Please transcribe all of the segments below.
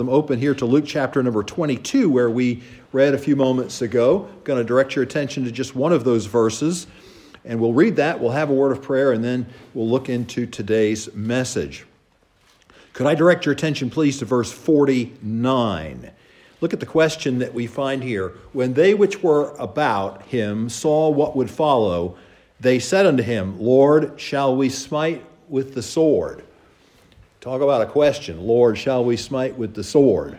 I'm open here to Luke chapter number 22, where we read a few moments ago. I'm going to direct your attention to just one of those verses, and we'll read that. We'll have a word of prayer, and then we'll look into today's message. Could I direct your attention, please, to verse 49? Look at the question that we find here. When they which were about him saw what would follow, they said unto him, Lord, shall we smite with the sword? Talk about a question. Lord, shall we smite with the sword?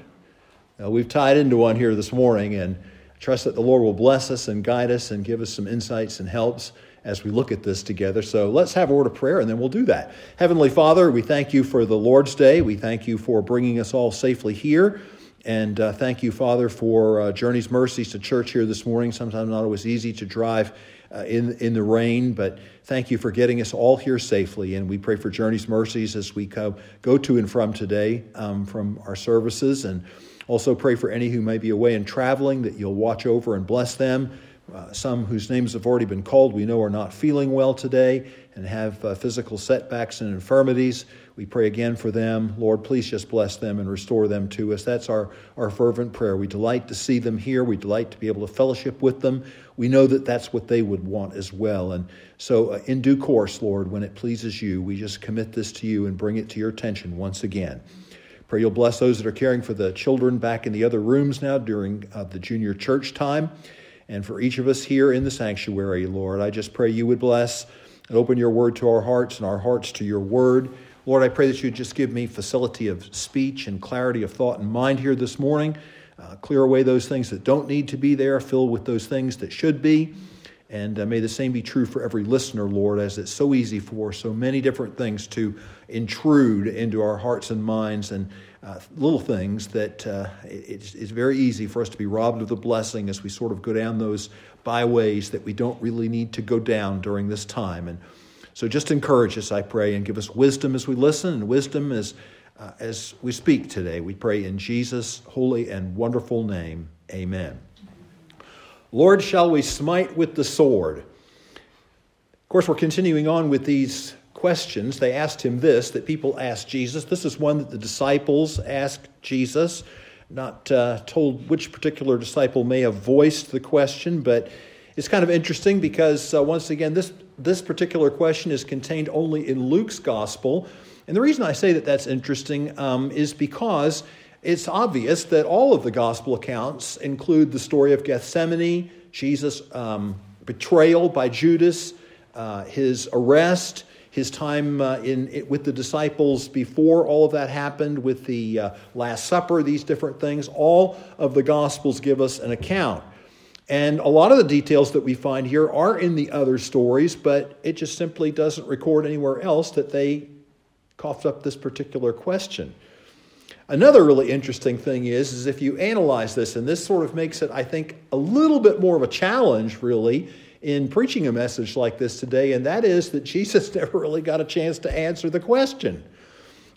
Now, we've tied into one here this morning, and trust that the Lord will bless us and guide us and give us some insights and helps as we look at this together. So let's have a word of prayer and then we'll do that. Heavenly Father, we thank you for the Lord's Day. We thank you for bringing us all safely here. And uh, thank you, Father, for uh, Journey's Mercies to church here this morning. Sometimes not always easy to drive uh, in, in the rain, but thank you for getting us all here safely. And we pray for Journey's mercies as we go, go to and from today um, from our services. And also pray for any who may be away and traveling that you'll watch over and bless them. Uh, some whose names have already been called we know are not feeling well today and have uh, physical setbacks and infirmities. We pray again for them. Lord, please just bless them and restore them to us. That's our, our fervent prayer. We delight to see them here. We delight to be able to fellowship with them. We know that that's what they would want as well. And so, uh, in due course, Lord, when it pleases you, we just commit this to you and bring it to your attention once again. Pray you'll bless those that are caring for the children back in the other rooms now during uh, the junior church time. And for each of us here in the sanctuary, Lord, I just pray you would bless and open your word to our hearts and our hearts to your word. Lord, I pray that you just give me facility of speech and clarity of thought and mind here this morning. Uh, clear away those things that don't need to be there, fill with those things that should be. And uh, may the same be true for every listener, Lord, as it's so easy for so many different things to intrude into our hearts and minds and uh, little things that uh, it's, it's, very easy for us to be robbed of the blessing as we sort of go down those byways that we don't really need to go down during this time. And so just encourage us, I pray, and give us wisdom as we listen and wisdom as, uh, as we speak today. We pray in Jesus' holy and wonderful name. Amen. Lord, shall we smite with the sword? Of course, we're continuing on with these questions. They asked him this that people asked Jesus. This is one that the disciples asked Jesus. Not uh, told which particular disciple may have voiced the question, but it's kind of interesting because, uh, once again, this this particular question is contained only in Luke's gospel. And the reason I say that that's interesting um, is because it's obvious that all of the gospel accounts include the story of Gethsemane, Jesus' um, betrayal by Judas, uh, his arrest, his time uh, in, with the disciples before all of that happened, with the uh, Last Supper, these different things. All of the Gospels give us an account. And a lot of the details that we find here are in the other stories, but it just simply doesn't record anywhere else that they coughed up this particular question. Another really interesting thing is, is if you analyze this, and this sort of makes it, I think, a little bit more of a challenge, really, in preaching a message like this today, and that is that Jesus never really got a chance to answer the question.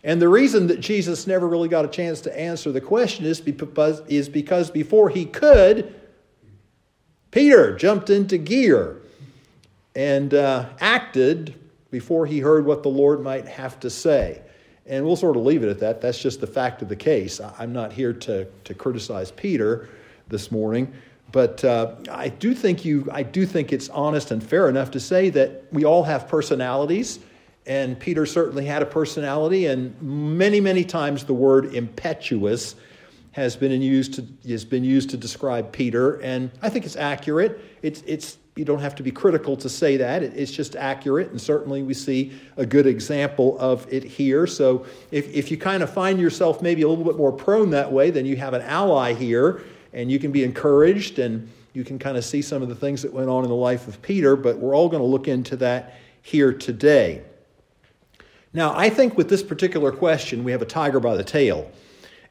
And the reason that Jesus never really got a chance to answer the question is because, is because before he could, Peter jumped into gear and uh, acted before he heard what the Lord might have to say. And we'll sort of leave it at that. That's just the fact of the case. I'm not here to, to criticize Peter this morning, but uh, I do think you I do think it's honest and fair enough to say that we all have personalities, and Peter certainly had a personality, and many, many times the word impetuous has been used to has been used to describe Peter, and I think it's accurate. It's it's you don't have to be critical to say that. it's just accurate, and certainly we see a good example of it here. So if if you kind of find yourself maybe a little bit more prone that way, then you have an ally here, and you can be encouraged, and you can kind of see some of the things that went on in the life of Peter. But we're all going to look into that here today. Now, I think with this particular question, we have a tiger by the tail.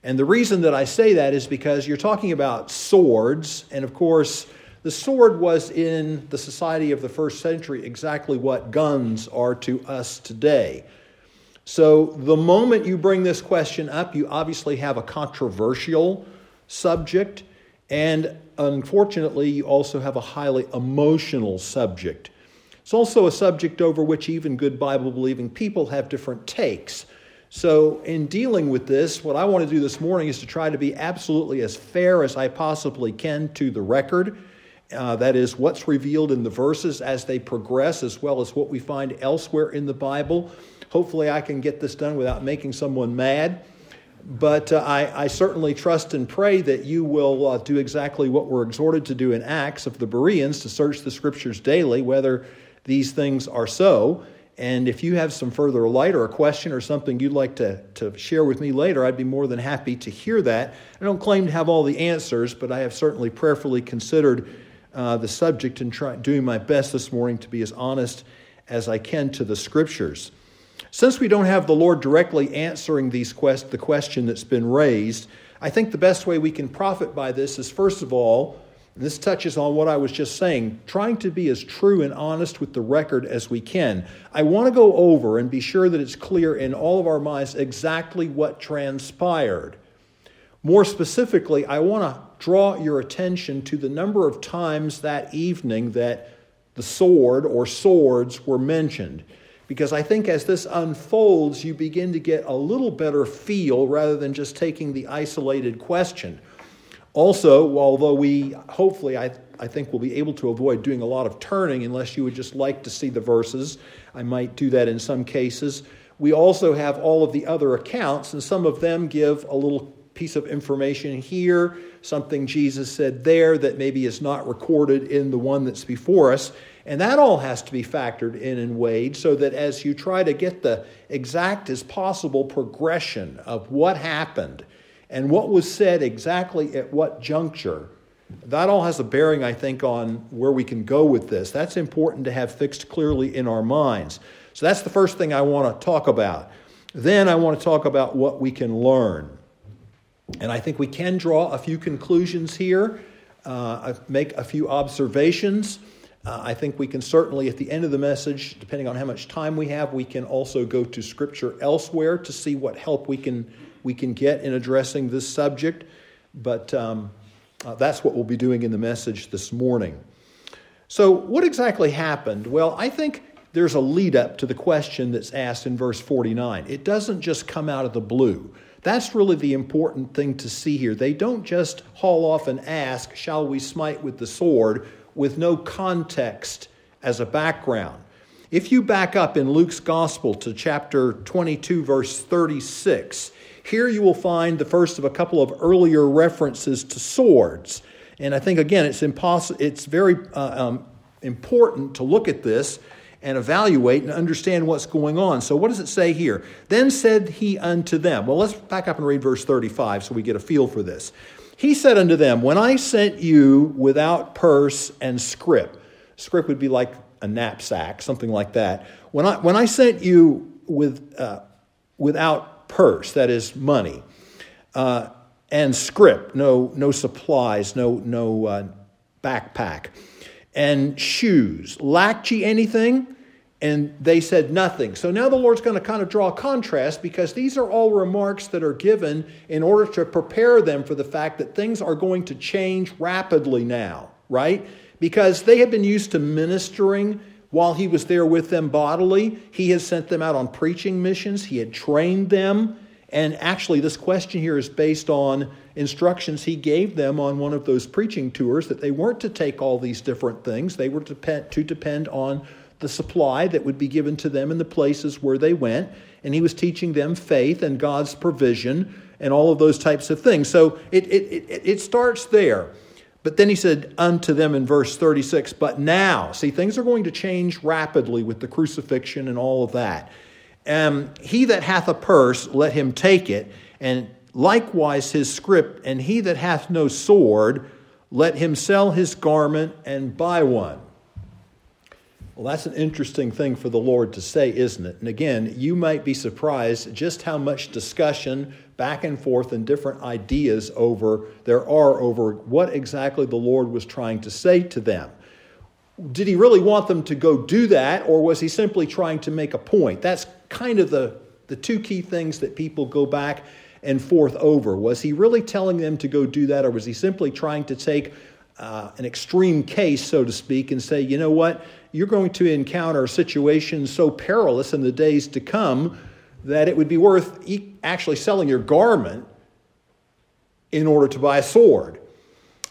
And the reason that I say that is because you're talking about swords, and of course, the sword was in the society of the first century exactly what guns are to us today. So, the moment you bring this question up, you obviously have a controversial subject, and unfortunately, you also have a highly emotional subject. It's also a subject over which even good Bible believing people have different takes. So, in dealing with this, what I want to do this morning is to try to be absolutely as fair as I possibly can to the record. Uh, that is, what's revealed in the verses as they progress, as well as what we find elsewhere in the Bible. Hopefully, I can get this done without making someone mad. But uh, I, I, certainly trust and pray that you will uh, do exactly what we're exhorted to do in Acts of the Bereans to search the scriptures daily, whether these things are so. And if you have some further light or a question or something you'd like to, to share with me later, I'd be more than happy to hear that. I don't claim to have all the answers, but I have certainly prayerfully considered uh, the subject and try, doing my best this morning to be as honest as I can to the scriptures. Since we don't have the Lord directly answering these quest, the question that's been raised, I think the best way we can profit by this is first of all this touches on what I was just saying, trying to be as true and honest with the record as we can. I want to go over and be sure that it's clear in all of our minds exactly what transpired. More specifically, I want to draw your attention to the number of times that evening that the sword or swords were mentioned. Because I think as this unfolds, you begin to get a little better feel rather than just taking the isolated question. Also, although we hopefully, I, I think, will be able to avoid doing a lot of turning unless you would just like to see the verses, I might do that in some cases. We also have all of the other accounts, and some of them give a little piece of information here, something Jesus said there that maybe is not recorded in the one that's before us. And that all has to be factored in and weighed so that as you try to get the exact as possible progression of what happened, and what was said exactly at what juncture. That all has a bearing, I think, on where we can go with this. That's important to have fixed clearly in our minds. So that's the first thing I want to talk about. Then I want to talk about what we can learn. And I think we can draw a few conclusions here, uh, make a few observations. Uh, I think we can certainly, at the end of the message, depending on how much time we have, we can also go to Scripture elsewhere to see what help we can we can get in addressing this subject, but um, uh, that's what we'll be doing in the message this morning. So, what exactly happened? Well, I think there's a lead up to the question that's asked in verse 49. It doesn't just come out of the blue. That's really the important thing to see here. They don't just haul off and ask, Shall we smite with the sword, with no context as a background. If you back up in Luke's Gospel to chapter 22, verse 36, here you will find the first of a couple of earlier references to swords. And I think, again, it's, impossible, it's very uh, um, important to look at this and evaluate and understand what's going on. So, what does it say here? Then said he unto them. Well, let's back up and read verse 35 so we get a feel for this. He said unto them, When I sent you without purse and scrip, scrip would be like a knapsack, something like that. When I, when I sent you with, uh, without purse, that is money, uh, and scrip, no, no supplies, no, no uh, backpack, and shoes. Lacked ye anything? And they said nothing. So now the Lord's going to kind of draw a contrast because these are all remarks that are given in order to prepare them for the fact that things are going to change rapidly now, right? Because they had been used to ministering while he was there with them bodily, he had sent them out on preaching missions, he had trained them. And actually, this question here is based on instructions he gave them on one of those preaching tours that they weren't to take all these different things. They were to depend, on the supply that would be given to them in the places where they went. And he was teaching them faith and God's provision and all of those types of things. So it, it, it, it starts there. But then he said unto them in verse 36, but now, see, things are going to change rapidly with the crucifixion and all of that. Um, he that hath a purse, let him take it, and likewise his scrip, and he that hath no sword, let him sell his garment and buy one. Well, that's an interesting thing for the Lord to say, isn't it? And again, you might be surprised just how much discussion back and forth and different ideas over there are over what exactly the Lord was trying to say to them. Did he really want them to go do that, or was he simply trying to make a point? That's kind of the, the two key things that people go back and forth over. Was he really telling them to go do that, or was he simply trying to take uh, an extreme case, so to speak, and say, you know what, you're going to encounter situations so perilous in the days to come that it would be worth actually selling your garment in order to buy a sword.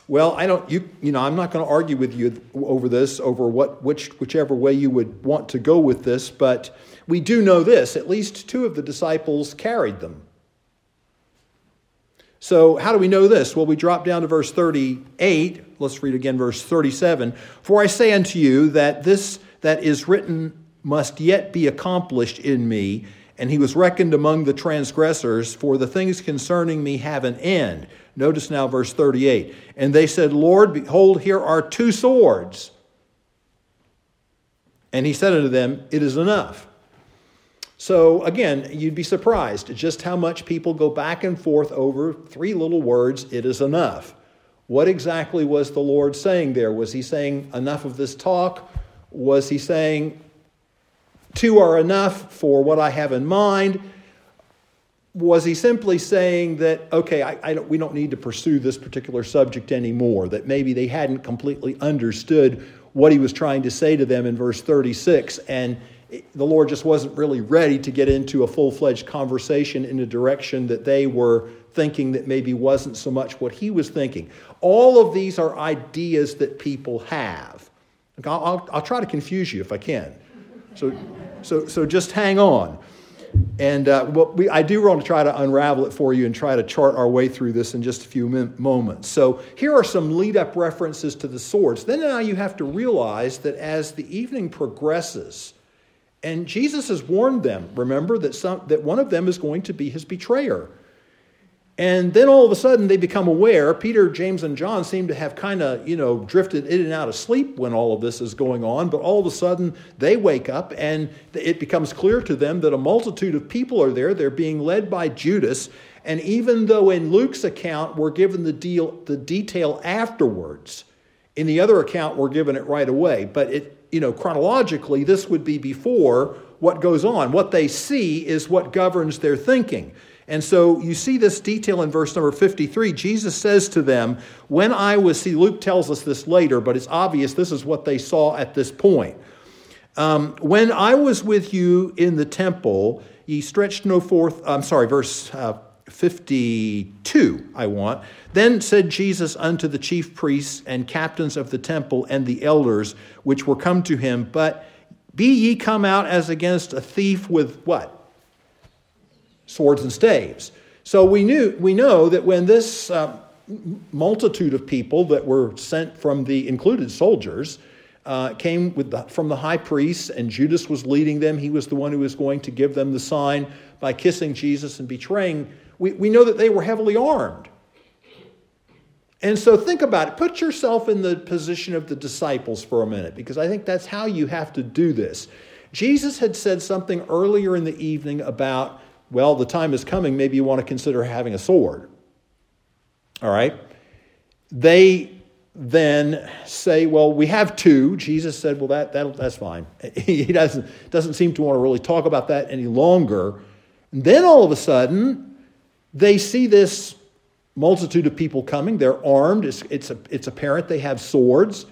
Well, I don't, you, you know, I'm not going to argue with you over this, over what, which, whichever way you would want to go with this, but we do know this at least two of the disciples carried them. So, how do we know this? Well, we drop down to verse 38. Let's read again verse 37. For I say unto you that this that is written must yet be accomplished in me. And he was reckoned among the transgressors, for the things concerning me have an end. Notice now verse 38. And they said, Lord, behold, here are two swords. And he said unto them, It is enough. So again, you'd be surprised just how much people go back and forth over three little words, it is enough. What exactly was the Lord saying there? Was he saying enough of this talk? Was he saying two are enough for what I have in mind? Was he simply saying that, okay, I, I don't, we don't need to pursue this particular subject anymore? That maybe they hadn't completely understood what he was trying to say to them in verse 36, and the Lord just wasn't really ready to get into a full fledged conversation in a direction that they were thinking that maybe wasn't so much what he was thinking. All of these are ideas that people have. I'll, I'll, I'll try to confuse you if I can. So, so, so just hang on. And uh, we, I do want to try to unravel it for you and try to chart our way through this in just a few min- moments. So, here are some lead up references to the swords. Then now you have to realize that as the evening progresses, and Jesus has warned them, remember, that, some, that one of them is going to be his betrayer. And then all of a sudden they become aware. Peter, James, and John seem to have kind of, you know, drifted in and out of sleep when all of this is going on. But all of a sudden they wake up and it becomes clear to them that a multitude of people are there. They're being led by Judas. And even though in Luke's account we're given the, deal, the detail afterwards, in the other account we're given it right away. But it, you know, chronologically, this would be before what goes on. What they see is what governs their thinking. And so you see this detail in verse number 53. Jesus says to them, When I was, see, Luke tells us this later, but it's obvious this is what they saw at this point. Um, when I was with you in the temple, ye stretched no forth, I'm sorry, verse uh, 52, I want. Then said Jesus unto the chief priests and captains of the temple and the elders which were come to him, But be ye come out as against a thief with what? Swords and staves. So we knew we know that when this uh, multitude of people that were sent from the included soldiers uh, came the, from the high priest, and Judas was leading them. He was the one who was going to give them the sign by kissing Jesus and betraying we, we know that they were heavily armed. And so think about it. Put yourself in the position of the disciples for a minute, because I think that's how you have to do this. Jesus had said something earlier in the evening about, well, the time is coming, maybe you want to consider having a sword. All right? They then say, well, we have two. Jesus said, well, that, that that's fine. he doesn't, doesn't seem to want to really talk about that any longer. And then all of a sudden, they see this multitude of people coming. They're armed. It's, it's, a, it's apparent they have swords.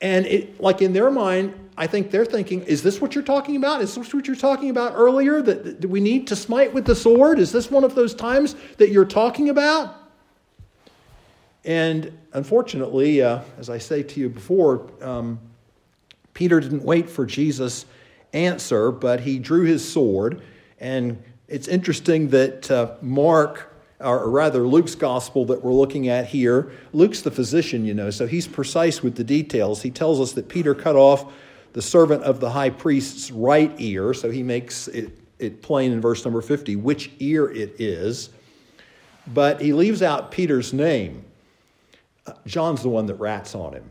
And it, like in their mind, I think they're thinking, is this what you're talking about? Is this what you're talking about earlier? That, that we need to smite with the sword? Is this one of those times that you're talking about? And unfortunately, uh, as I say to you before, um, Peter didn't wait for Jesus' answer, but he drew his sword and it's interesting that uh, Mark, or rather Luke's gospel that we're looking at here, Luke's the physician, you know, so he's precise with the details. He tells us that Peter cut off the servant of the high priest's right ear, so he makes it, it plain in verse number 50 which ear it is, but he leaves out Peter's name. Uh, John's the one that rats on him.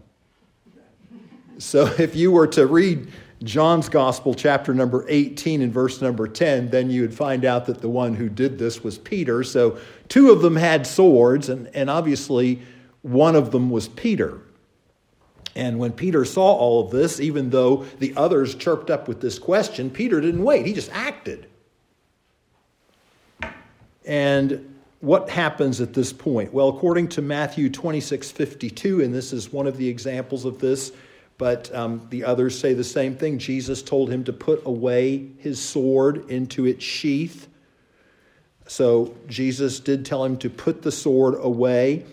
So if you were to read John's Gospel, chapter number 18 and verse number 10, then you would find out that the one who did this was Peter. So two of them had swords, and, and obviously one of them was Peter. And when Peter saw all of this, even though the others chirped up with this question, Peter didn't wait, he just acted. And what happens at this point? Well, according to Matthew 26 52, and this is one of the examples of this, but um, the others say the same thing. Jesus told him to put away his sword into its sheath. So Jesus did tell him to put the sword away.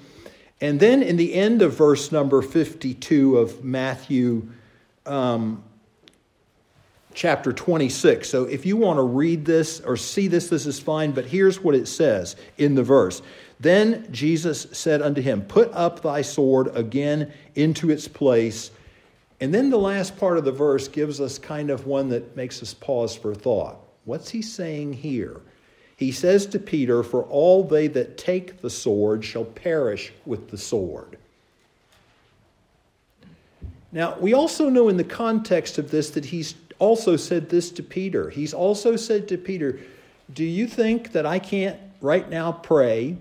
And then in the end of verse number 52 of Matthew um, chapter 26. So if you want to read this or see this, this is fine, but here's what it says in the verse. Then Jesus said unto him, Put up thy sword again into its place. And then the last part of the verse gives us kind of one that makes us pause for thought. What's he saying here? He says to Peter, For all they that take the sword shall perish with the sword. Now, we also know in the context of this that he's also said this to Peter. He's also said to Peter, Do you think that I can't right now pray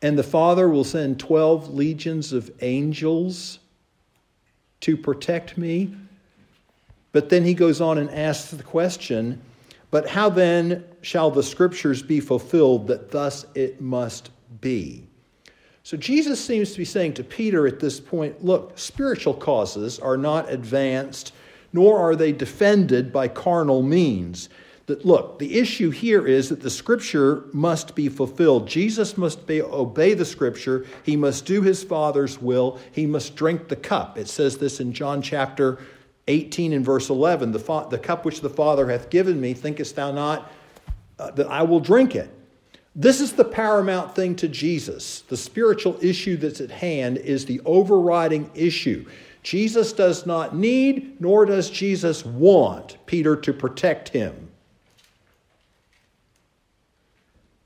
and the Father will send 12 legions of angels to protect me? But then he goes on and asks the question, But how then shall the scriptures be fulfilled that thus it must be? So Jesus seems to be saying to Peter at this point look, spiritual causes are not advanced, nor are they defended by carnal means. That look, the issue here is that the scripture must be fulfilled. Jesus must be, obey the scripture. He must do his Father's will. He must drink the cup. It says this in John chapter 18 and verse 11 the, fa- the cup which the Father hath given me, thinkest thou not uh, that I will drink it? This is the paramount thing to Jesus. The spiritual issue that's at hand is the overriding issue. Jesus does not need, nor does Jesus want Peter to protect him.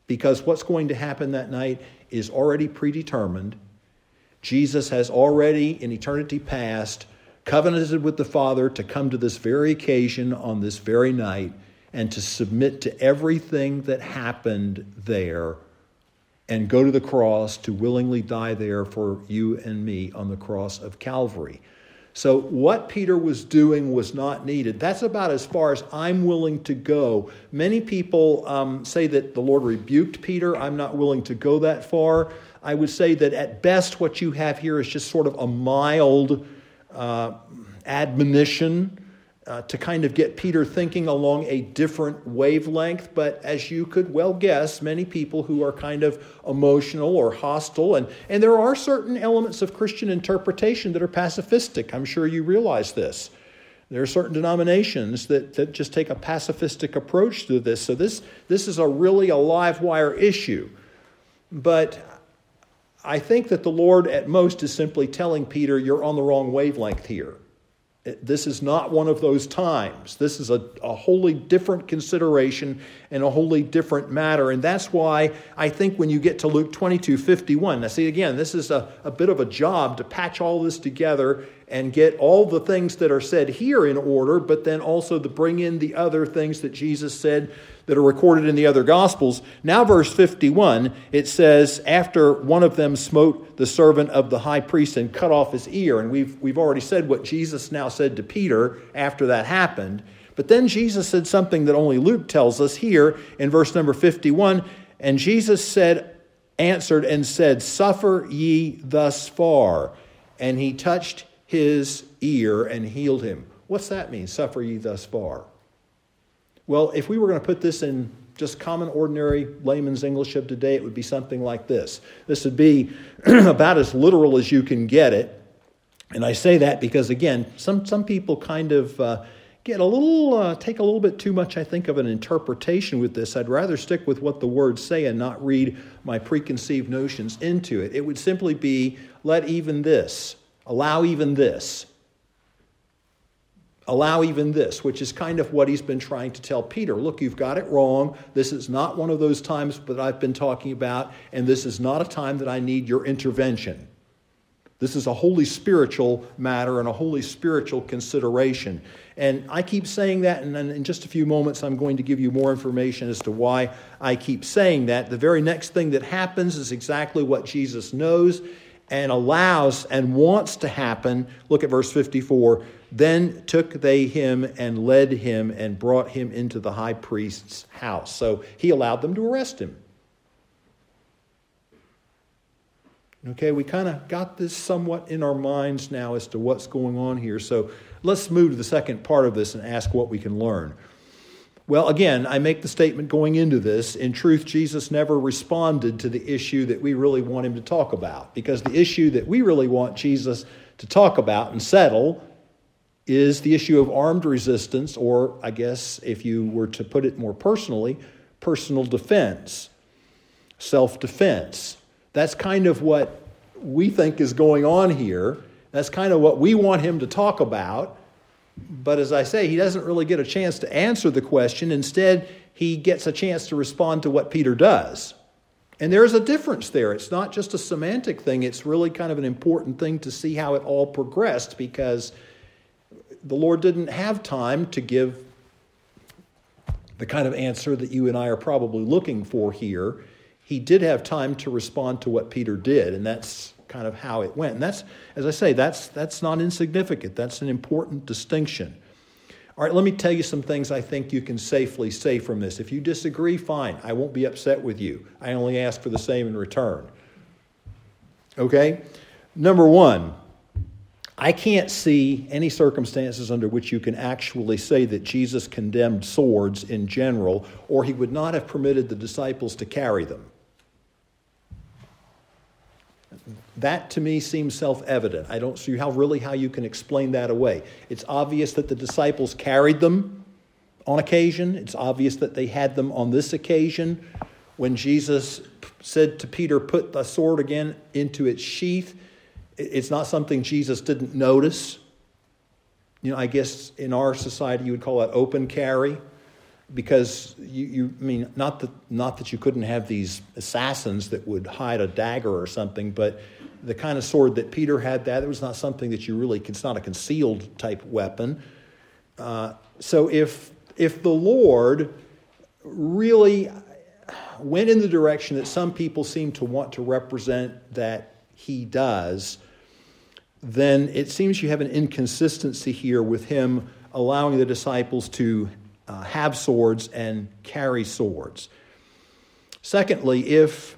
Because what's going to happen that night is already predetermined. Jesus has already, in eternity past, covenanted with the Father to come to this very occasion on this very night and to submit to everything that happened there and go to the cross to willingly die there for you and me on the cross of Calvary. So, what Peter was doing was not needed. That's about as far as I'm willing to go. Many people um, say that the Lord rebuked Peter. I'm not willing to go that far. I would say that at best, what you have here is just sort of a mild uh, admonition uh, to kind of get Peter thinking along a different wavelength. But as you could well guess, many people who are kind of emotional or hostile, and, and there are certain elements of Christian interpretation that are pacifistic. I'm sure you realize this. There are certain denominations that, that just take a pacifistic approach to this. So this, this is a really a live wire issue. But I think that the Lord at most is simply telling Peter, you're on the wrong wavelength here. This is not one of those times. This is a, a wholly different consideration and a wholly different matter. And that's why I think when you get to Luke 22 51, now see again, this is a, a bit of a job to patch all this together and get all the things that are said here in order, but then also to bring in the other things that Jesus said that are recorded in the other Gospels. Now, verse 51, it says, After one of them smote the servant of the high priest and cut off his ear. And we've, we've already said what Jesus now said to Peter after that happened. But then Jesus said something that only Luke tells us here in verse number 51. And Jesus said, answered and said, Suffer ye thus far. And he touched his ear and healed him. What's that mean, suffer ye thus far? Well, if we were going to put this in just common, ordinary layman's English of today, it would be something like this. This would be about as literal as you can get it. And I say that because, again, some, some people kind of uh, get a little, uh, take a little bit too much, I think, of an interpretation with this. I'd rather stick with what the words say and not read my preconceived notions into it. It would simply be let even this, allow even this allow even this, which is kind of what he's been trying to tell Peter. Look, you've got it wrong. This is not one of those times that I've been talking about, and this is not a time that I need your intervention. This is a wholly spiritual matter and a wholly spiritual consideration. And I keep saying that, and in just a few moments, I'm going to give you more information as to why I keep saying that. The very next thing that happens is exactly what Jesus knows and allows and wants to happen. Look at verse 54 then took they him and led him and brought him into the high priest's house. So he allowed them to arrest him. Okay, we kind of got this somewhat in our minds now as to what's going on here. So let's move to the second part of this and ask what we can learn. Well, again, I make the statement going into this. In truth, Jesus never responded to the issue that we really want him to talk about, because the issue that we really want Jesus to talk about and settle is the issue of armed resistance, or I guess if you were to put it more personally, personal defense, self defense. That's kind of what we think is going on here. That's kind of what we want him to talk about. But as I say, he doesn't really get a chance to answer the question. Instead, he gets a chance to respond to what Peter does. And there's a difference there. It's not just a semantic thing, it's really kind of an important thing to see how it all progressed because the Lord didn't have time to give the kind of answer that you and I are probably looking for here. He did have time to respond to what Peter did, and that's kind of how it went. And that's, as I say, that's, that's not insignificant. That's an important distinction. All right, let me tell you some things I think you can safely say from this. If you disagree, fine. I won't be upset with you. I only ask for the same in return. Okay? Number one, I can't see any circumstances under which you can actually say that Jesus condemned swords in general, or he would not have permitted the disciples to carry them. That to me seems self-evident. I don't see how really how you can explain that away. It's obvious that the disciples carried them on occasion. It's obvious that they had them on this occasion. When Jesus said to Peter, "Put the sword again into its sheath," it's not something Jesus didn't notice. You know, I guess in our society you would call that open carry because you, you I mean not that not that you couldn't have these assassins that would hide a dagger or something, but the kind of sword that Peter had, that it was not something that you really, it's not a concealed type weapon. Uh, so if, if the Lord really went in the direction that some people seem to want to represent that he does, then it seems you have an inconsistency here with him allowing the disciples to uh, have swords and carry swords. Secondly, if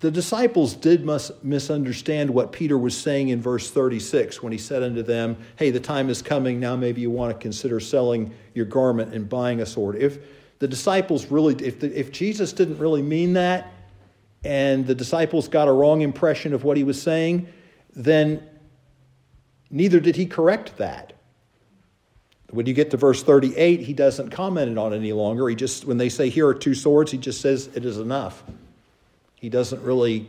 the disciples did misunderstand what Peter was saying in verse 36 when he said unto them, Hey, the time is coming. Now maybe you want to consider selling your garment and buying a sword. If the disciples really, if, the, if Jesus didn't really mean that, and the disciples got a wrong impression of what he was saying, then neither did he correct that. When you get to verse 38, he doesn't comment on it any longer. He just, when they say, Here are two swords, he just says, It is enough. He doesn't really,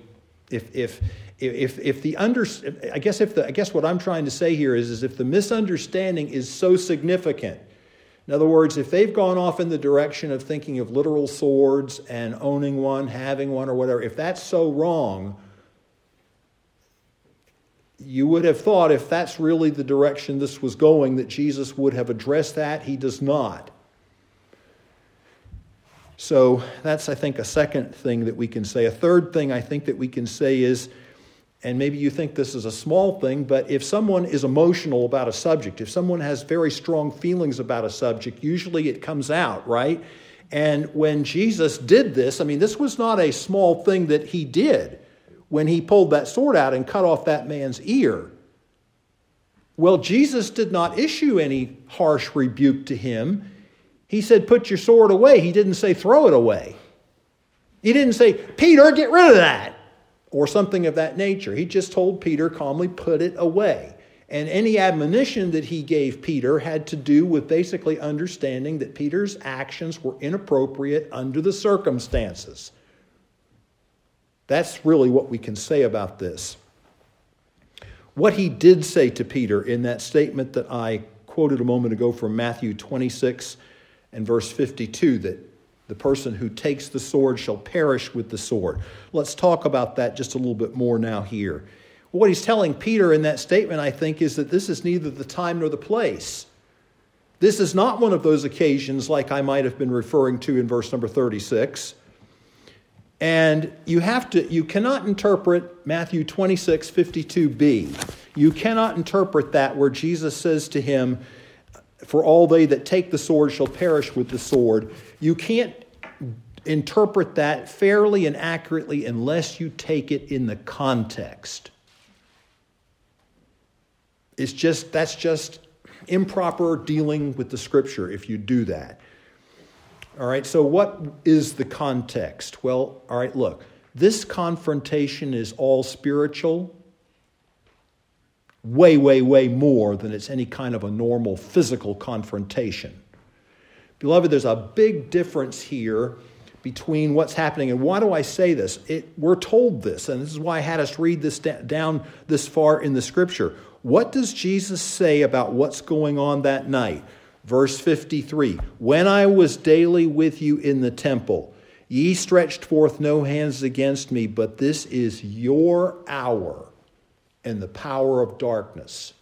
if, if, if, if the under, I guess if the, I guess what I'm trying to say here is, is if the misunderstanding is so significant, in other words, if they've gone off in the direction of thinking of literal swords and owning one, having one, or whatever, if that's so wrong, you would have thought if that's really the direction this was going, that Jesus would have addressed that. He does not. So that's, I think, a second thing that we can say. A third thing I think that we can say is, and maybe you think this is a small thing, but if someone is emotional about a subject, if someone has very strong feelings about a subject, usually it comes out, right? And when Jesus did this, I mean, this was not a small thing that he did when he pulled that sword out and cut off that man's ear. Well, Jesus did not issue any harsh rebuke to him. He said, Put your sword away. He didn't say, Throw it away. He didn't say, Peter, get rid of that, or something of that nature. He just told Peter calmly, Put it away. And any admonition that he gave Peter had to do with basically understanding that Peter's actions were inappropriate under the circumstances. That's really what we can say about this. What he did say to Peter in that statement that I quoted a moment ago from Matthew 26 and verse 52 that the person who takes the sword shall perish with the sword. Let's talk about that just a little bit more now here. What he's telling Peter in that statement, I think, is that this is neither the time nor the place. This is not one of those occasions like I might have been referring to in verse number 36. And you have to you cannot interpret Matthew 26, 52b. You cannot interpret that where Jesus says to him, for all they that take the sword shall perish with the sword. You can't interpret that fairly and accurately unless you take it in the context. It's just that's just improper dealing with the scripture if you do that. All right, so what is the context? Well, all right, look, this confrontation is all spiritual, way, way, way more than it's any kind of a normal physical confrontation. Beloved, there's a big difference here between what's happening. And why do I say this? It, we're told this, and this is why I had us read this down this far in the scripture. What does Jesus say about what's going on that night? Verse 53 When I was daily with you in the temple, ye stretched forth no hands against me, but this is your hour and the power of darkness.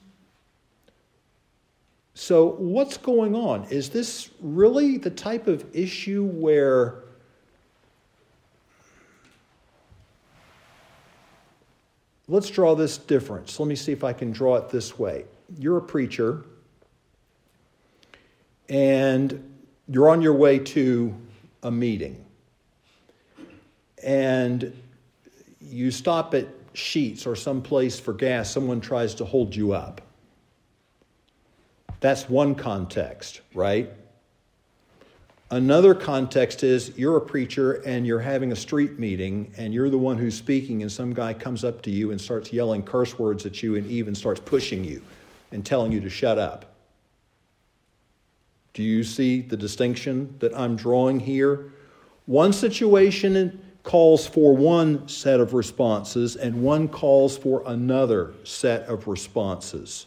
So, what's going on? Is this really the type of issue where let's draw this difference. Let me see if I can draw it this way. You're a preacher, and you're on your way to a meeting. And you stop at Sheetz or some place for gas, someone tries to hold you up. That's one context, right? Another context is you're a preacher and you're having a street meeting and you're the one who's speaking, and some guy comes up to you and starts yelling curse words at you and even starts pushing you and telling you to shut up. Do you see the distinction that I'm drawing here? One situation calls for one set of responses, and one calls for another set of responses.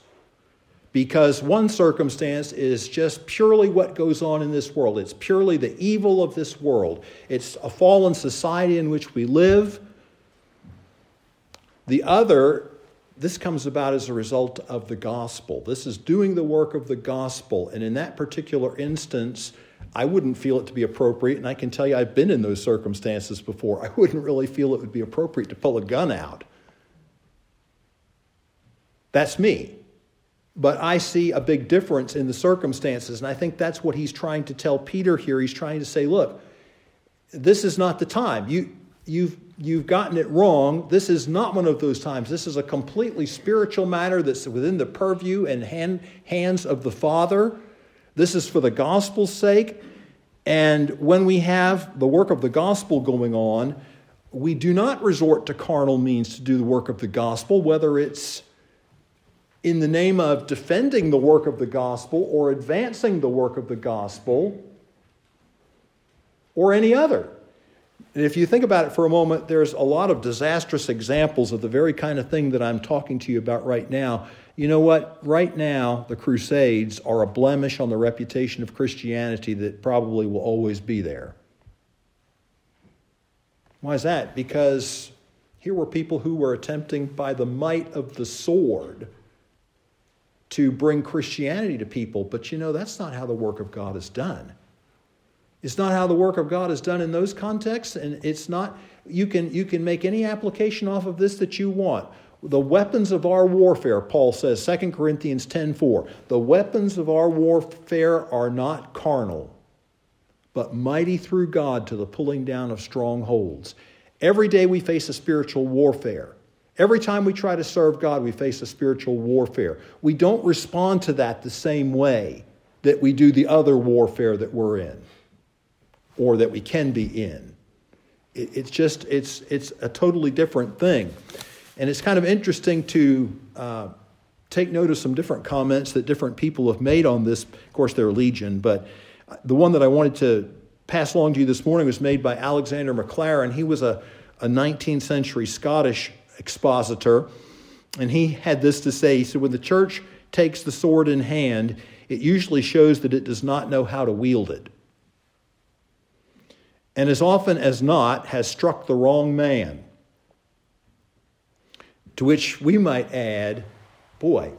Because one circumstance is just purely what goes on in this world. It's purely the evil of this world. It's a fallen society in which we live. The other this comes about as a result of the gospel. This is doing the work of the gospel. And in that particular instance, I wouldn't feel it to be appropriate. And I can tell you, I've been in those circumstances before. I wouldn't really feel it would be appropriate to pull a gun out. That's me. But I see a big difference in the circumstances. And I think that's what he's trying to tell Peter here. He's trying to say, look, this is not the time. You, you've you've gotten it wrong. This is not one of those times. This is a completely spiritual matter that's within the purview and hand, hands of the Father. This is for the gospel's sake. And when we have the work of the gospel going on, we do not resort to carnal means to do the work of the gospel, whether it's in the name of defending the work of the gospel or advancing the work of the gospel or any other. And if you think about it for a moment, there's a lot of disastrous examples of the very kind of thing that I'm talking to you about right now. You know what? Right now, the Crusades are a blemish on the reputation of Christianity that probably will always be there. Why is that? Because here were people who were attempting, by the might of the sword, to bring Christianity to people. But you know, that's not how the work of God is done. It's not how the work of God is done in those contexts, and it's not, you can, you can make any application off of this that you want. The weapons of our warfare, Paul says, 2 Corinthians 10:4, the weapons of our warfare are not carnal, but mighty through God to the pulling down of strongholds. Every day we face a spiritual warfare. Every time we try to serve God, we face a spiritual warfare. We don't respond to that the same way that we do the other warfare that we're in or that we can be in. It, it's just, it's, it's a totally different thing. And it's kind of interesting to uh, take note of some different comments that different people have made on this. Of course, there are legion, but the one that I wanted to pass along to you this morning was made by Alexander Maclaren. He was a, a 19th century Scottish expositor, and he had this to say. He said, When the church takes the sword in hand, it usually shows that it does not know how to wield it and as often as not has struck the wrong man. To which we might add, boy,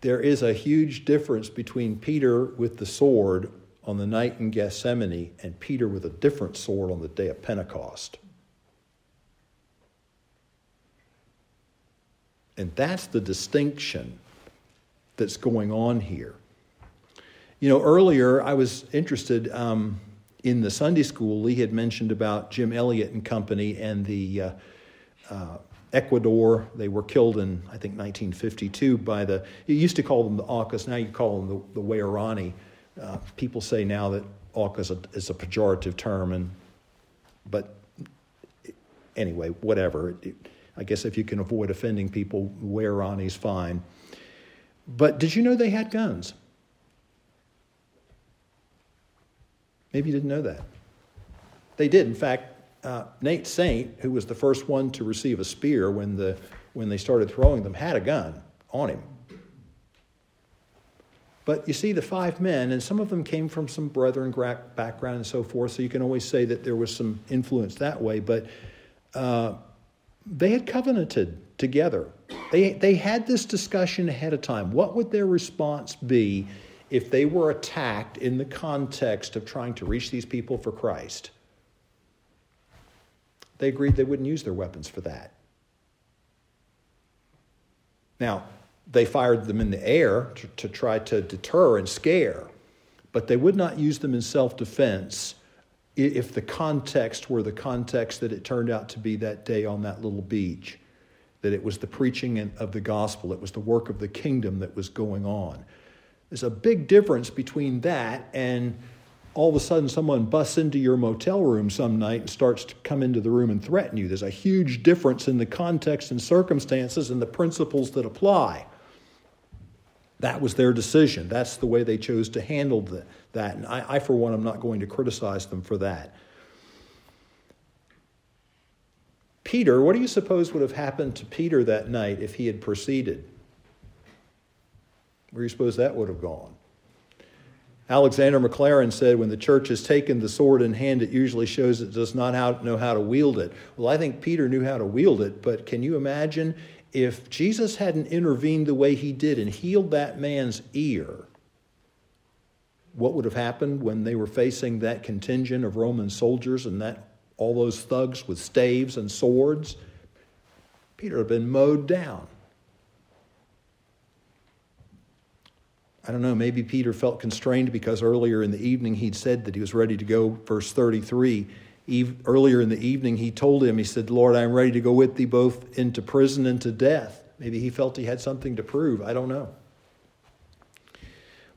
there is a huge difference between Peter with the sword on the night in Gethsemane and Peter with a different sword on the day of Pentecost. And that's the distinction that's going on here. You know, earlier I was interested. Um, in the Sunday school, Lee had mentioned about Jim Elliot and company and the uh, uh, Ecuador. They were killed in, I think, 1952 by the, you used to call them the Aucas, now you call them the, the Waorani. Uh, people say now that Auca is a, is a pejorative term, and but anyway, whatever. I guess if you can avoid offending people, Waorani's fine. But did you know they had guns? Maybe you didn't know that. They did. In fact, uh, Nate Saint, who was the first one to receive a spear when, the, when they started throwing them, had a gun on him. But you see, the five men, and some of them came from some brethren background and so forth, so you can always say that there was some influence that way. But uh, they had covenanted together. They, they had this discussion ahead of time. What would their response be if they were attacked in the context of trying to reach these people for Christ? They agreed they wouldn't use their weapons for that. Now, they fired them in the air to, to try to deter and scare, but they would not use them in self defense if the context were the context that it turned out to be that day on that little beach, that it was the preaching of the gospel, it was the work of the kingdom that was going on. There's a big difference between that and all of a sudden someone busts into your motel room some night and starts to come into the room and threaten you. There's a huge difference in the context and circumstances and the principles that apply. That was their decision. That's the way they chose to handle the, that. And I, I, for one, am not going to criticize them for that. Peter, what do you suppose would have happened to Peter that night if he had proceeded? Where do you suppose that would have gone? Alexander Maclaren said, when the church has taken the sword in hand, it usually shows it does not know how to wield it. Well, I think Peter knew how to wield it, but can you imagine if Jesus hadn't intervened the way he did and healed that man's ear, what would have happened when they were facing that contingent of Roman soldiers and that all those thugs with staves and swords? Peter had been mowed down. I don't know, maybe Peter felt constrained because earlier in the evening he'd said that he was ready to go. Verse 33 earlier in the evening, he told him, He said, Lord, I am ready to go with thee both into prison and to death. Maybe he felt he had something to prove. I don't know.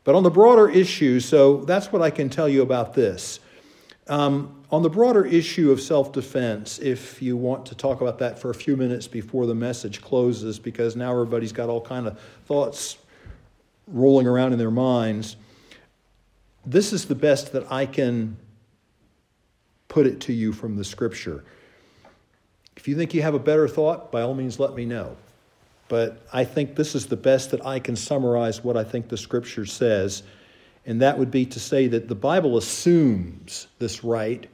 But on the broader issue, so that's what I can tell you about this. Um, on the broader issue of self defense, if you want to talk about that for a few minutes before the message closes, because now everybody's got all kind of thoughts rolling around in their minds, this is the best that I can put it to you from the scripture. If you think you have a better thought, by all means let me know. But I think this is the best that I can summarize what I think the scripture says. And that would be to say that the Bible assumes this right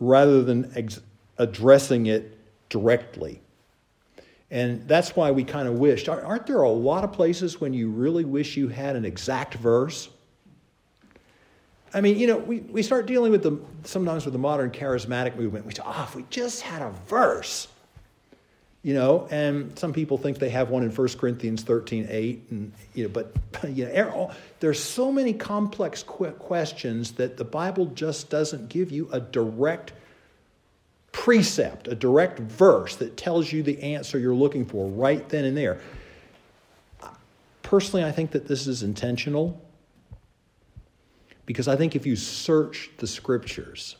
rather than ex- addressing it directly. And that's why we kind of wished. Aren't there a lot of places when you really wish you had an exact verse? I mean, you know, we, we start dealing with the sometimes with the modern charismatic movement. We say, oh, if we just had a verse, you know, and some people think they have one in 1 Corinthians 13, 8, and, you know, but, you know, there's so many complex questions that the Bible just doesn't give you a direct precept, a direct verse that tells you the answer you're looking for right then and there. Personally, I think that this is intentional because I think if you search the scriptures,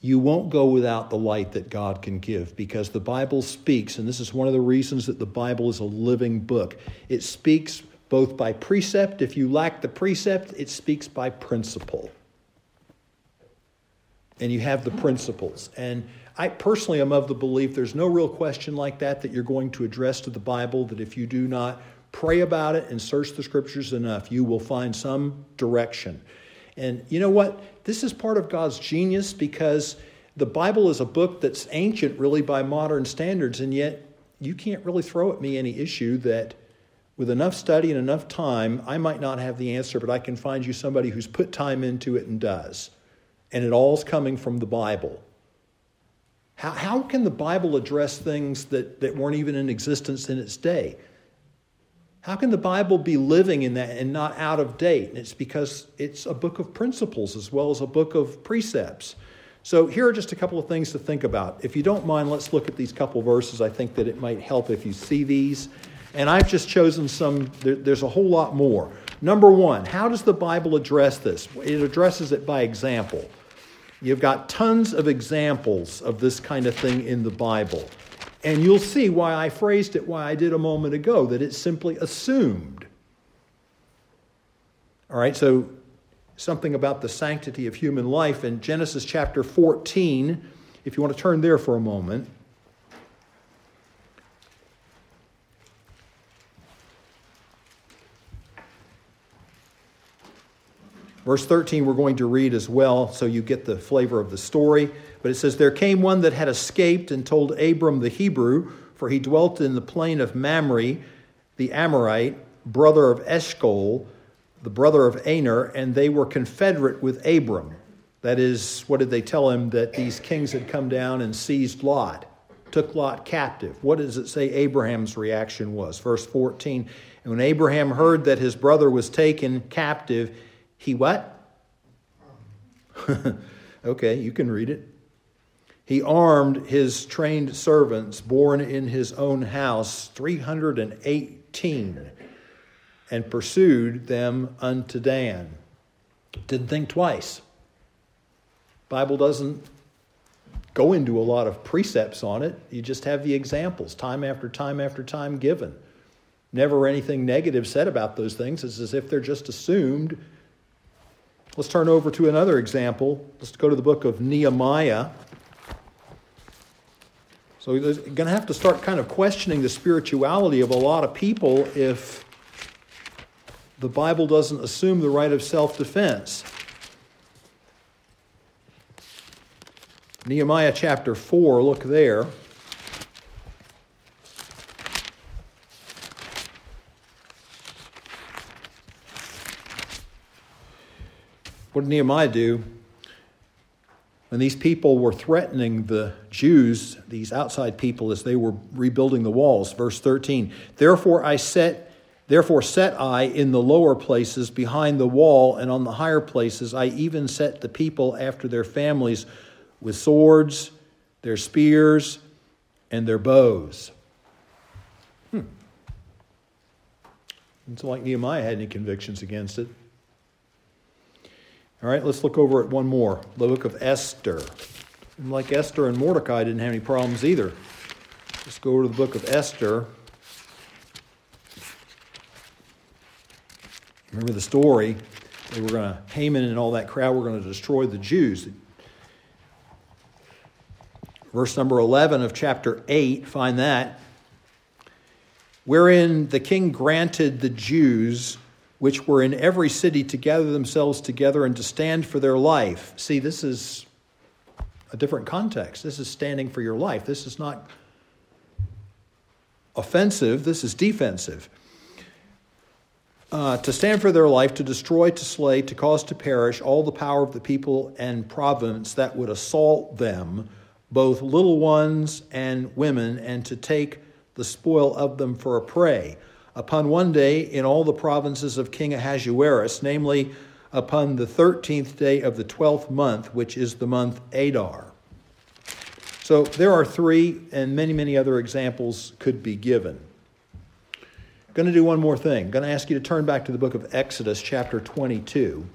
you won't go without the light that God can give because the Bible speaks, and this is one of the reasons that the Bible is a living book. It speaks both by precept. If you lack the precept, it speaks by principle. And you have the principles. And I personally am of the belief there's no real question like that that you're going to address to the Bible, that if you do not Pray about it and search the scriptures enough. You will find some direction. And you know what? This is part of God's genius because the Bible is a book that's ancient, really, by modern standards, and yet you can't really throw at me any issue that with enough study and enough time, I might not have the answer, but I can find you somebody who's put time into it and does. And it all's coming from the Bible. How, how can the Bible address things that, that weren't even in existence in its day? How can the Bible be living in that and not out of date? And it's because it's a book of principles as well as a book of precepts. So here are just a couple of things to think about. If you don't mind, let's look at these couple verses. I think that it might help if you see these. And I've just chosen some, there, there's a whole lot more. Number one, how does the Bible address this? It addresses it by example. You've got tons of examples of this kind of thing in the Bible. And you'll see why I phrased it why I did a moment ago, that it's simply assumed. All right, so something about the sanctity of human life in Genesis chapter 14, if you want to turn there for a moment. Verse 13, we're going to read as well, so you get the flavor of the story. But it says, There came one that had escaped and told Abram the Hebrew, for he dwelt in the plain of Mamre, the Amorite, brother of Eshcol, the brother of Aner, and they were confederate with Abram. That is, what did they tell him? That these kings had come down and seized Lot, took Lot captive. What does it say Abraham's reaction was? Verse 14. And when Abraham heard that his brother was taken captive, he what? okay, you can read it. He armed his trained servants born in his own house, 318, and pursued them unto Dan. Didn't think twice. Bible doesn't go into a lot of precepts on it. You just have the examples time after time after time given. Never anything negative said about those things. It's as if they're just assumed Let's turn over to another example. Let's go to the book of Nehemiah. So you're going to have to start kind of questioning the spirituality of a lot of people if the Bible doesn't assume the right of self defense. Nehemiah chapter 4, look there. What did Nehemiah do? When these people were threatening the Jews, these outside people, as they were rebuilding the walls, verse 13, therefore I set Therefore set I in the lower places behind the wall, and on the higher places I even set the people after their families with swords, their spears, and their bows. Hmm. It's like Nehemiah had any convictions against it. All right, let's look over at one more the book of Esther. And like Esther and Mordecai didn't have any problems either. Let's go over to the book of Esther. Remember the story? They were going to, Haman and all that crowd were going to destroy the Jews. Verse number 11 of chapter 8, find that. Wherein the king granted the Jews which were in every city to gather themselves together and to stand for their life. See, this is a different context. This is standing for your life. This is not offensive, this is defensive. Uh, to stand for their life, to destroy, to slay, to cause to perish all the power of the people and province that would assault them, both little ones and women, and to take the spoil of them for a prey upon one day in all the provinces of King Ahasuerus, namely upon the 13th day of the 12th month, which is the month Adar. So there are three, and many, many other examples could be given. I'm going to do one more thing. I'm going to ask you to turn back to the book of Exodus, chapter 22.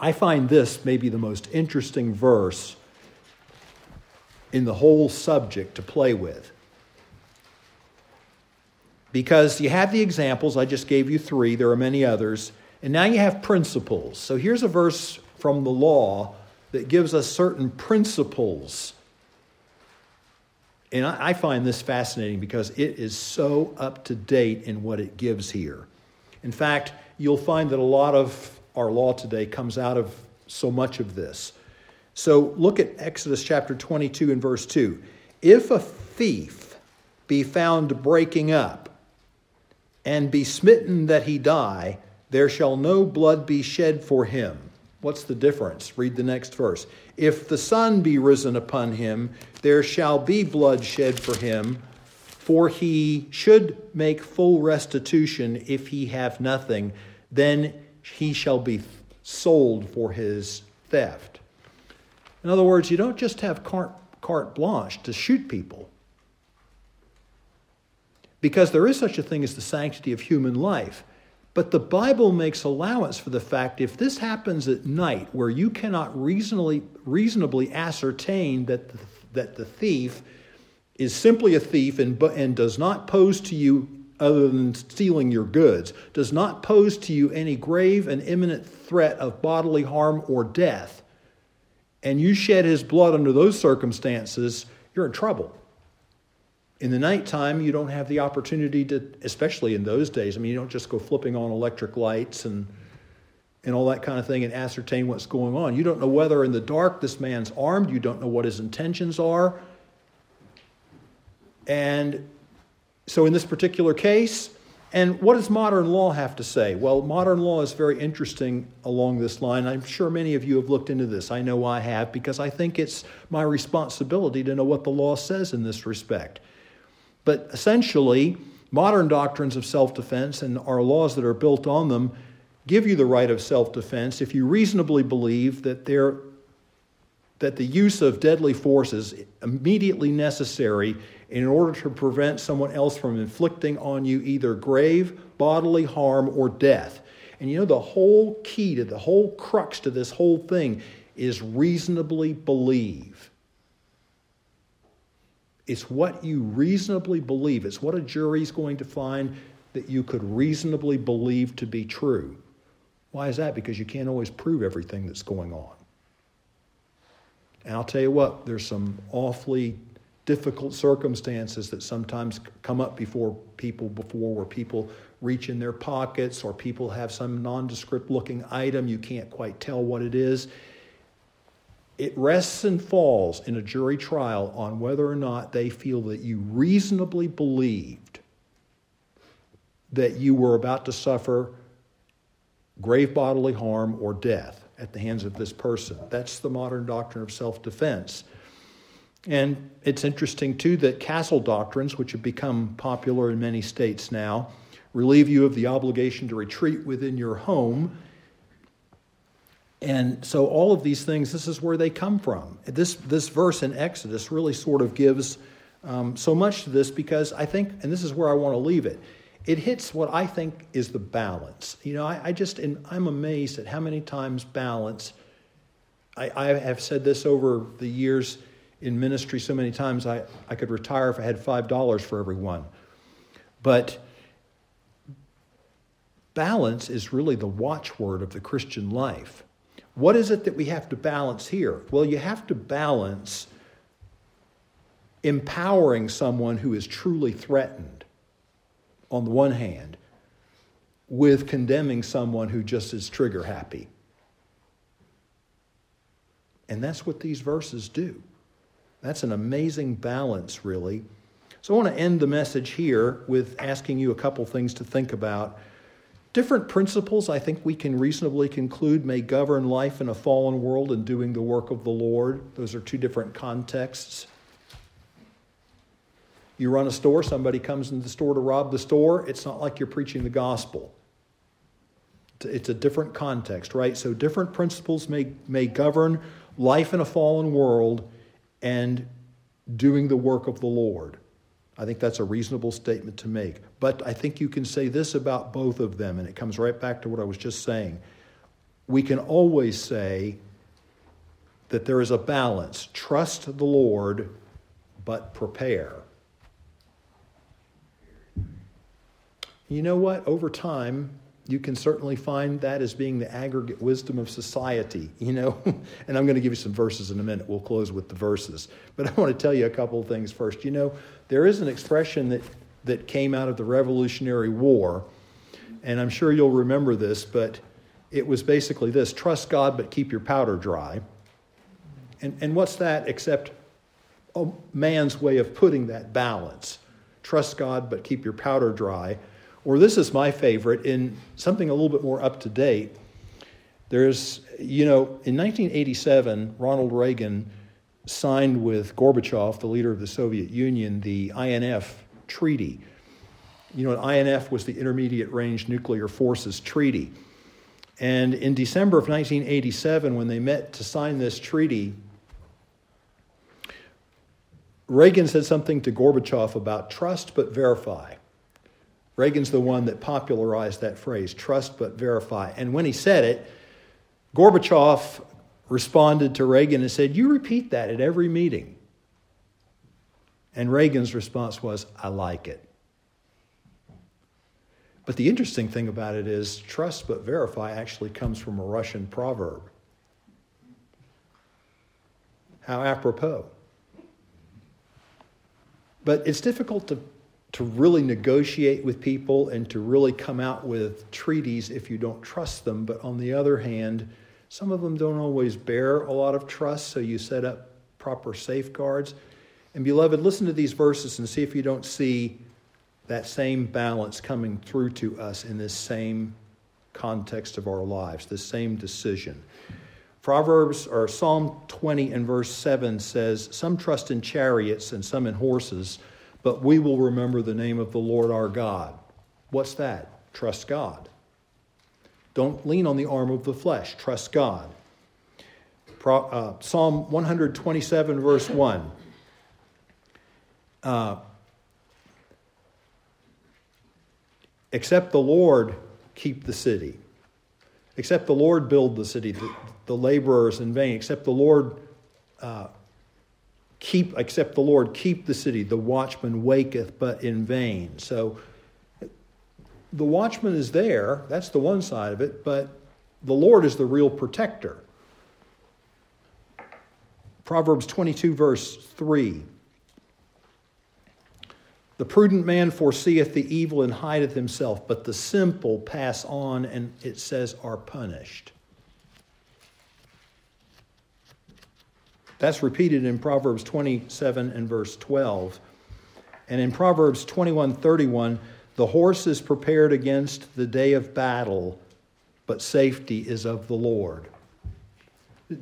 I find this maybe the most interesting verse in the whole subject to play with because you have the examples. I just gave you three, there are many others. And now you have principles. So here's a verse from the law that gives us certain principles. And I find this fascinating because it is so up to date in what it gives here. In fact, you'll find that a lot of our law today comes out of so much of this. So look at Exodus chapter 22 and verse 2. If a thief be found breaking up, and be smitten that he die, there shall no blood be shed for him. What's the difference? Read the next verse. If the sun be risen upon him, there shall be blood shed for him, for he should make full restitution if he have nothing, then he shall be sold for his theft. In other words, you don't just have carte, carte blanche to shoot people. Because there is such a thing as the sanctity of human life. But the Bible makes allowance for the fact if this happens at night where you cannot reasonably, reasonably ascertain that the, that the thief is simply a thief and, and does not pose to you other than stealing your goods, does not pose to you any grave and imminent threat of bodily harm or death, and you shed his blood under those circumstances, you're in trouble. In the nighttime, you don't have the opportunity to, especially in those days, I mean, you don't just go flipping on electric lights and, and all that kind of thing and ascertain what's going on. You don't know whether in the dark this man's armed, you don't know what his intentions are. And so, in this particular case, and what does modern law have to say? Well, modern law is very interesting along this line. I'm sure many of you have looked into this. I know I have because I think it's my responsibility to know what the law says in this respect. But essentially, modern doctrines of self defense and our laws that are built on them give you the right of self defense if you reasonably believe that there that the use of deadly force is immediately necessary in order to prevent someone else from inflicting on you either grave bodily harm or death. And you know, the whole key to the whole crux to this whole thing is reasonably believe. It's what you reasonably believe. It's what a jury's going to find that you could reasonably believe to be true. Why is that? Because you can't always prove everything that's going on. And I'll tell you what, there's some awfully difficult circumstances that sometimes come up before people before where people reach in their pockets or people have some nondescript looking item you can't quite tell what it is it rests and falls in a jury trial on whether or not they feel that you reasonably believed that you were about to suffer grave bodily harm or death at the hands of this person. That's the modern doctrine of self defense. And it's interesting, too, that castle doctrines, which have become popular in many states now, relieve you of the obligation to retreat within your home. And so, all of these things, this is where they come from. This, this verse in Exodus really sort of gives um, so much to this because I think, and this is where I want to leave it, it hits what I think is the balance. You know, I, I just, I'm amazed at how many times balance, I, I have said this over the years in ministry so many times I, I could retire if I had $5 for every one. But balance is really the watchword of the Christian life. What is it that we have to balance here? Well, you have to balance empowering someone who is truly threatened on the one hand with condemning someone who just is trigger happy. And that's what these verses do. That's an amazing balance, really. So I want to end the message here with asking you a couple things to think about. Different principles, I think we can reasonably conclude, may govern life in a fallen world and doing the work of the Lord. Those are two different contexts. You run a store, somebody comes into the store to rob the store, it's not like you're preaching the gospel. It's a different context, right? So different principles may, may govern life in a fallen world and doing the work of the Lord. I think that's a reasonable statement to make. But I think you can say this about both of them, and it comes right back to what I was just saying. We can always say that there is a balance. Trust the Lord, but prepare. You know what? Over time, you can certainly find that as being the aggregate wisdom of society, you know. and I'm going to give you some verses in a minute. We'll close with the verses. But I want to tell you a couple of things first. You know, there is an expression that, that came out of the Revolutionary War, and I'm sure you'll remember this, but it was basically this trust God, but keep your powder dry. And, and what's that except a man's way of putting that balance? Trust God, but keep your powder dry. Or this is my favorite in something a little bit more up to date. There's, you know, in 1987, Ronald Reagan signed with Gorbachev, the leader of the Soviet Union, the INF Treaty. You know, an INF was the Intermediate Range Nuclear Forces Treaty. And in December of 1987, when they met to sign this treaty, Reagan said something to Gorbachev about trust but verify. Reagan's the one that popularized that phrase trust but verify. And when he said it, Gorbachev responded to Reagan and said, You repeat that at every meeting. And Reagan's response was, I like it. But the interesting thing about it is, trust but verify actually comes from a Russian proverb. How apropos. But it's difficult to, to really negotiate with people and to really come out with treaties if you don't trust them. But on the other hand, some of them don't always bear a lot of trust, so you set up proper safeguards. And, beloved, listen to these verses and see if you don't see that same balance coming through to us in this same context of our lives, this same decision. Proverbs or Psalm 20 and verse 7 says, Some trust in chariots and some in horses, but we will remember the name of the Lord our God. What's that? Trust God. Don't lean on the arm of the flesh. Trust God. Pro, uh, Psalm 127, verse 1. Uh, except the Lord keep the city. Except the Lord build the city, the, the laborers in vain. Except the Lord uh, keep, except the Lord keep the city, the watchman waketh, but in vain. So the watchman is there, that's the one side of it, but the Lord is the real protector. Proverbs 22, verse 3. The prudent man foreseeth the evil and hideth himself, but the simple pass on and it says are punished. That's repeated in Proverbs 27 and verse 12. And in Proverbs 21 31, the horse is prepared against the day of battle, but safety is of the Lord.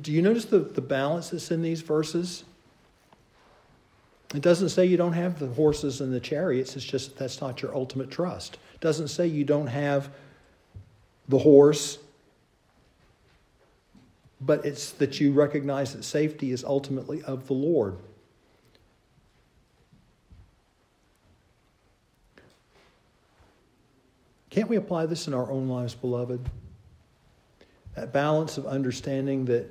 Do you notice the, the balance that's in these verses? It doesn't say you don't have the horses and the chariots, it's just that's not your ultimate trust. It doesn't say you don't have the horse, but it's that you recognize that safety is ultimately of the Lord. Can't we apply this in our own lives, beloved? That balance of understanding that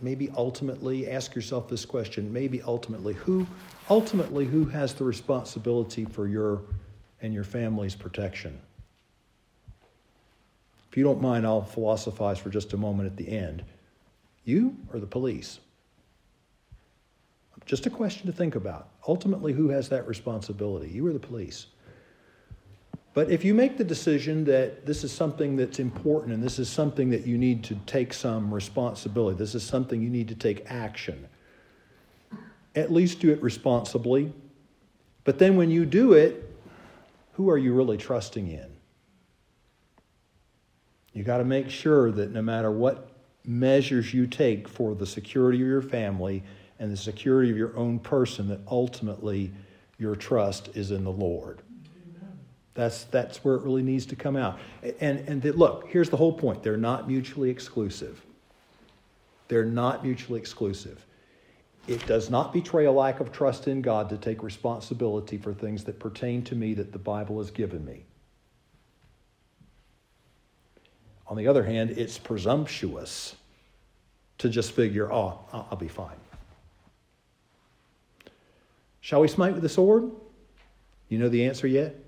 maybe ultimately ask yourself this question maybe ultimately who ultimately who has the responsibility for your and your family's protection? If you don't mind i'll philosophize for just a moment at the end. You or the police? Just a question to think about. Ultimately who has that responsibility you or the police but if you make the decision that this is something that's important and this is something that you need to take some responsibility, this is something you need to take action, at least do it responsibly. But then when you do it, who are you really trusting in? You got to make sure that no matter what measures you take for the security of your family and the security of your own person, that ultimately your trust is in the Lord. That's, that's where it really needs to come out. And, and look, here's the whole point they're not mutually exclusive. They're not mutually exclusive. It does not betray a lack of trust in God to take responsibility for things that pertain to me that the Bible has given me. On the other hand, it's presumptuous to just figure, oh, I'll be fine. Shall we smite with the sword? You know the answer yet?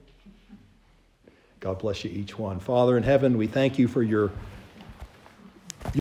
God bless you each one. Father in heaven, we thank you for your